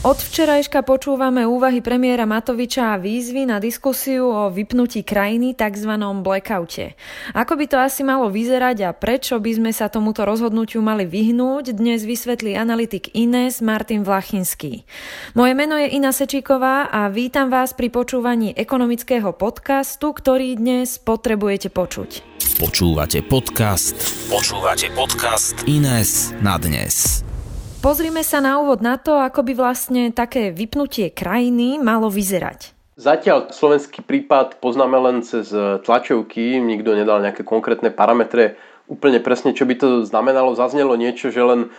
Od včerajška počúvame úvahy premiéra Matoviča a výzvy na diskusiu o vypnutí krajiny tzv. blackoute. Ako by to asi malo vyzerať a prečo by sme sa tomuto rozhodnutiu mali vyhnúť, dnes vysvetlí analytik Ines Martin Vlachinský. Moje meno je Ina Sečíková a vítam vás pri počúvaní ekonomického podcastu, ktorý dnes potrebujete počuť. Počúvate podcast. Počúvate podcast Ines na dnes. Pozrime sa na úvod na to, ako by vlastne také vypnutie krajiny malo vyzerať. Zatiaľ slovenský prípad poznáme len cez tlačovky, nikto nedal nejaké konkrétne parametre, úplne presne čo by to znamenalo. Zaznelo niečo, že len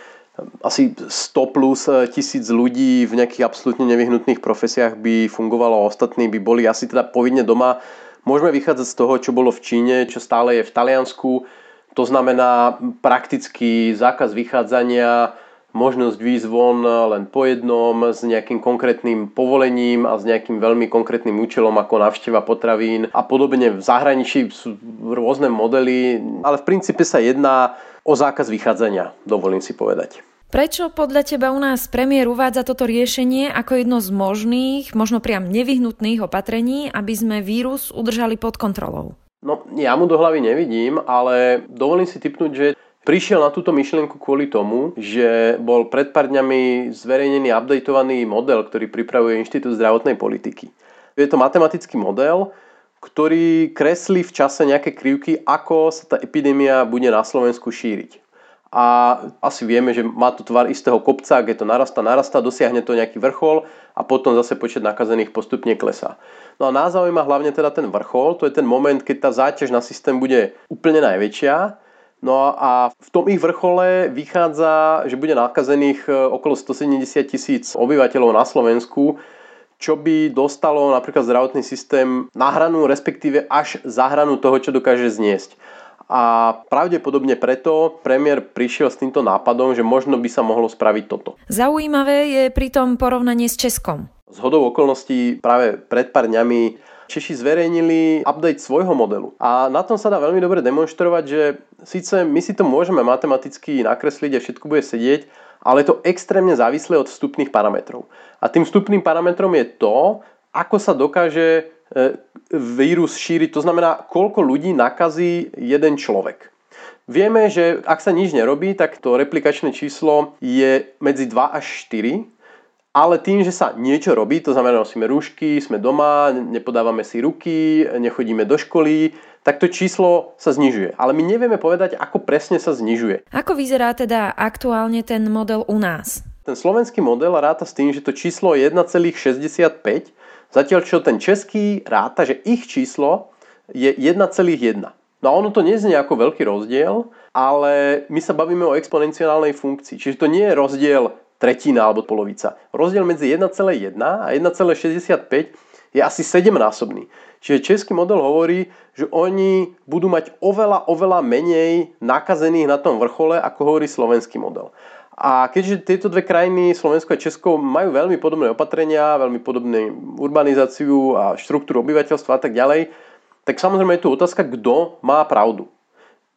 asi 100 plus tisíc ľudí v nejakých absolútne nevyhnutných profesiách by fungovalo a ostatní by boli asi teda povinne doma. Môžeme vychádzať z toho, čo bolo v Číne, čo stále je v Taliansku. To znamená praktický zákaz vychádzania, možnosť výjsť von len po jednom s nejakým konkrétnym povolením a s nejakým veľmi konkrétnym účelom ako návšteva potravín a podobne. V zahraničí sú rôzne modely, ale v princípe sa jedná o zákaz vychádzania, dovolím si povedať. Prečo podľa teba u nás premiér uvádza toto riešenie ako jedno z možných, možno priam nevyhnutných opatrení, aby sme vírus udržali pod kontrolou? No, ja mu do hlavy nevidím, ale dovolím si typnúť, že Prišiel na túto myšlienku kvôli tomu, že bol pred pár dňami zverejnený updateovaný model, ktorý pripravuje Inštitút zdravotnej politiky. Je to matematický model, ktorý kreslí v čase nejaké krivky, ako sa tá epidémia bude na Slovensku šíriť. A asi vieme, že má to tvar istého kopca, keď to narastá, narastá, dosiahne to nejaký vrchol a potom zase počet nakazených postupne klesá. No a nás zaujíma hlavne teda ten vrchol, to je ten moment, keď tá záťaž na systém bude úplne najväčšia No a v tom ich vrchole vychádza, že bude nakazených e, okolo 170 tisíc obyvateľov na Slovensku, čo by dostalo napríklad zdravotný systém na hranu, respektíve až za hranu toho, čo dokáže zniesť. A pravdepodobne preto premiér prišiel s týmto nápadom, že možno by sa mohlo spraviť toto. Zaujímavé je pritom porovnanie s Českom. Z hodou okolností práve pred pár dňami Češi zverejnili update svojho modelu. A na tom sa dá veľmi dobre demonstrovať, že síce my si to môžeme matematicky nakresliť a všetko bude sedieť, ale je to extrémne závislé od vstupných parametrov. A tým vstupným parametrom je to, ako sa dokáže e, vírus šíriť, to znamená, koľko ľudí nakazí jeden človek. Vieme, že ak sa nič nerobí, tak to replikačné číslo je medzi 2 až 4 ale tým, že sa niečo robí, to znamená, nosíme rúšky, sme doma, nepodávame si ruky, nechodíme do školy, tak to číslo sa znižuje. Ale my nevieme povedať, ako presne sa znižuje. Ako vyzerá teda aktuálne ten model u nás? Ten slovenský model ráta s tým, že to číslo je 1,65, zatiaľ čo ten český ráta, že ich číslo je 1,1. No a ono to neznie ako veľký rozdiel, ale my sa bavíme o exponenciálnej funkcii. Čiže to nie je rozdiel tretina alebo polovica. Rozdiel medzi 1,1 a 1,65 je asi 7-násobný. Čiže český model hovorí, že oni budú mať oveľa, oveľa menej nakazených na tom vrchole, ako hovorí slovenský model. A keďže tieto dve krajiny, Slovensko a Česko, majú veľmi podobné opatrenia, veľmi podobnú urbanizáciu a štruktúru obyvateľstva a tak ďalej, tak samozrejme je tu otázka, kto má pravdu.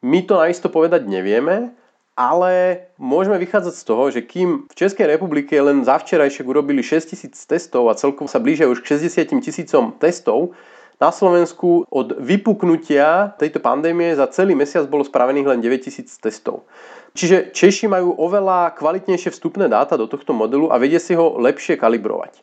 My to naisto povedať nevieme, ale môžeme vychádzať z toho, že kým v Českej republike len za včerajšek urobili 6 tisíc testov a celkovo sa blížia už k 60 tisícom testov, na Slovensku od vypuknutia tejto pandémie za celý mesiac bolo spravených len 9 tisíc testov. Čiže Češi majú oveľa kvalitnejšie vstupné dáta do tohto modelu a vedia si ho lepšie kalibrovať.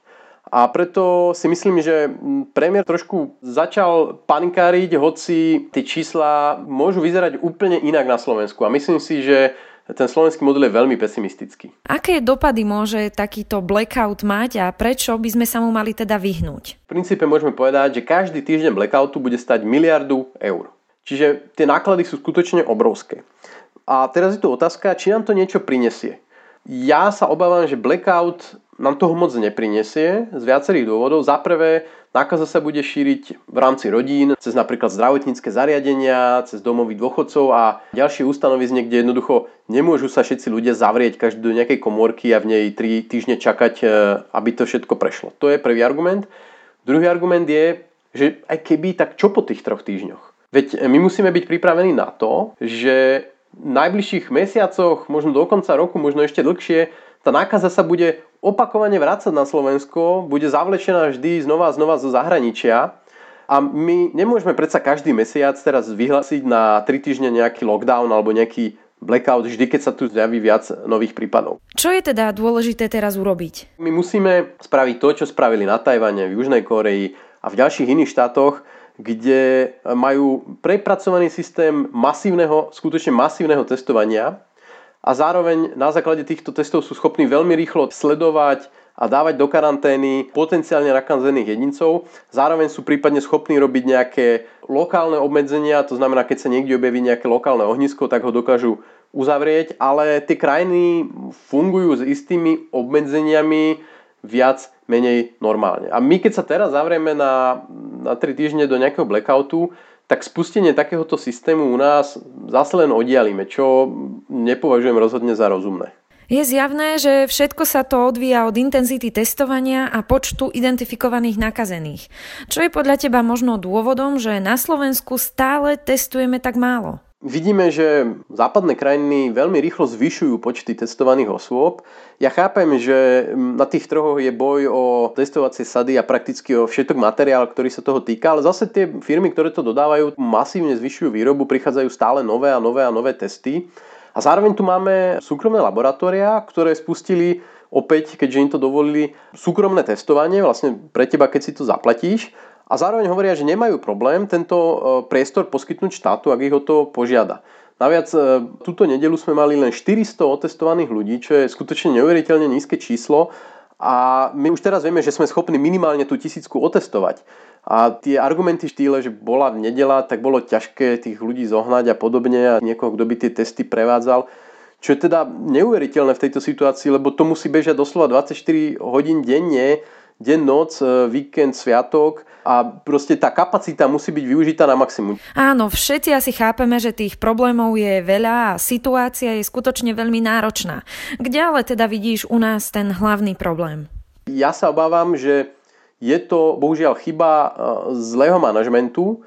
A preto si myslím, že premiér trošku začal panikáriť, hoci tie čísla môžu vyzerať úplne inak na Slovensku. A myslím si, že ten slovenský model je veľmi pesimistický. Aké dopady môže takýto blackout mať a prečo by sme sa mu mali teda vyhnúť? V princípe môžeme povedať, že každý týždeň blackoutu bude stať miliardu eur. Čiže tie náklady sú skutočne obrovské. A teraz je tu otázka, či nám to niečo prinesie. Ja sa obávam, že blackout nám toho moc neprinesie z viacerých dôvodov. Za prvé, nákaza sa bude šíriť v rámci rodín, cez napríklad zdravotnícke zariadenia, cez domovy dôchodcov a ďalšie ustanovizne, kde jednoducho nemôžu sa všetci ľudia zavrieť každý do nejakej komórky a v nej 3 týždne čakať, e, aby to všetko prešlo. To je prvý argument. Druhý argument je, že aj keby, tak čo po tých troch týždňoch? Veď my musíme byť pripravení na to, že najbližších mesiacoch, možno do konca roku, možno ešte dlhšie, tá nákaza sa bude opakovane vrácať na Slovensko, bude zavlečená vždy znova a znova zo zahraničia. A my nemôžeme predsa každý mesiac teraz vyhlásiť na 3 týždne nejaký lockdown alebo nejaký blackout vždy, keď sa tu zjaví viac nových prípadov. Čo je teda dôležité teraz urobiť? My musíme spraviť to, čo spravili na Tajvane, v Južnej Koreji a v ďalších iných štátoch, kde majú prepracovaný systém masívneho, skutočne masívneho testovania a zároveň na základe týchto testov sú schopní veľmi rýchlo sledovať a dávať do karantény potenciálne nakazených jedincov. Zároveň sú prípadne schopní robiť nejaké lokálne obmedzenia, to znamená, keď sa niekde objaví nejaké lokálne ohnisko, tak ho dokážu uzavrieť, ale tie krajiny fungujú s istými obmedzeniami viac menej normálne. A my keď sa teraz zavrieme na, na 3 týždne do nejakého blackoutu, tak spustenie takéhoto systému u nás zase len oddialíme, čo nepovažujem rozhodne za rozumné. Je zjavné, že všetko sa to odvíja od intenzity testovania a počtu identifikovaných nakazených. Čo je podľa teba možno dôvodom, že na Slovensku stále testujeme tak málo? Vidíme, že západné krajiny veľmi rýchlo zvyšujú počty testovaných osôb. Ja chápem, že na tých trhoch je boj o testovacie sady a prakticky o všetok materiál, ktorý sa toho týka, ale zase tie firmy, ktoré to dodávajú, masívne zvyšujú výrobu, prichádzajú stále nové a nové a nové testy. A zároveň tu máme súkromné laboratória, ktoré spustili opäť, keďže im to dovolili, súkromné testovanie vlastne pre teba, keď si to zaplatíš. A zároveň hovoria, že nemajú problém tento e, priestor poskytnúť štátu, ak ich o to požiada. Naviac, e, túto nedelu sme mali len 400 otestovaných ľudí, čo je skutočne neuveriteľne nízke číslo a my už teraz vieme, že sme schopní minimálne tú tisícku otestovať. A tie argumenty štýle, že bola nedela, tak bolo ťažké tých ľudí zohnať a podobne a niekoho, kto by tie testy prevádzal. Čo je teda neuveriteľné v tejto situácii, lebo to musí bežať doslova 24 hodín denne, deň, noc, e, víkend, sviatok a proste tá kapacita musí byť využitá na maximum. Áno, všetci asi chápeme, že tých problémov je veľa a situácia je skutočne veľmi náročná. Kde ale teda vidíš u nás ten hlavný problém? Ja sa obávam, že je to bohužiaľ chyba e, zlého manažmentu.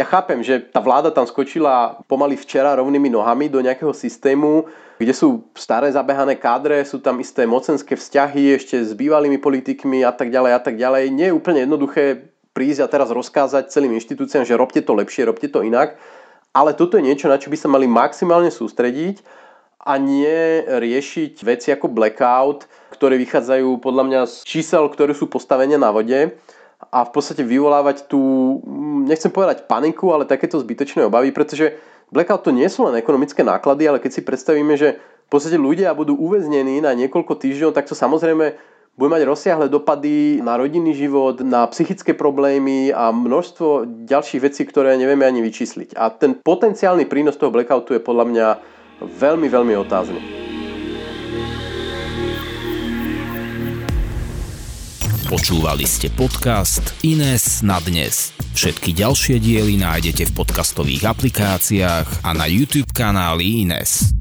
Ja chápem, že tá vláda tam skočila pomaly včera rovnými nohami do nejakého systému, kde sú staré zabehané kádre, sú tam isté mocenské vzťahy ešte s bývalými politikmi a tak ďalej a tak ďalej. Nie je úplne jednoduché prísť a teraz rozkázať celým inštitúciám, že robte to lepšie, robte to inak. Ale toto je niečo, na čo by sa mali maximálne sústrediť a nie riešiť veci ako blackout, ktoré vychádzajú podľa mňa z čísel, ktoré sú postavené na vode a v podstate vyvolávať tú, nechcem povedať paniku, ale takéto zbytočné obavy, pretože blackout to nie sú len ekonomické náklady, ale keď si predstavíme, že v podstate ľudia budú uväznení na niekoľko týždňov, tak to samozrejme bude mať rozsiahle dopady na rodinný život, na psychické problémy a množstvo ďalších vecí, ktoré nevieme ani vyčísliť. A ten potenciálny prínos toho blackoutu je podľa mňa veľmi, veľmi otázny. Počúvali ste podcast Ines na dnes. Všetky ďalšie diely nájdete v podcastových aplikáciách a na YouTube kanáli Ines.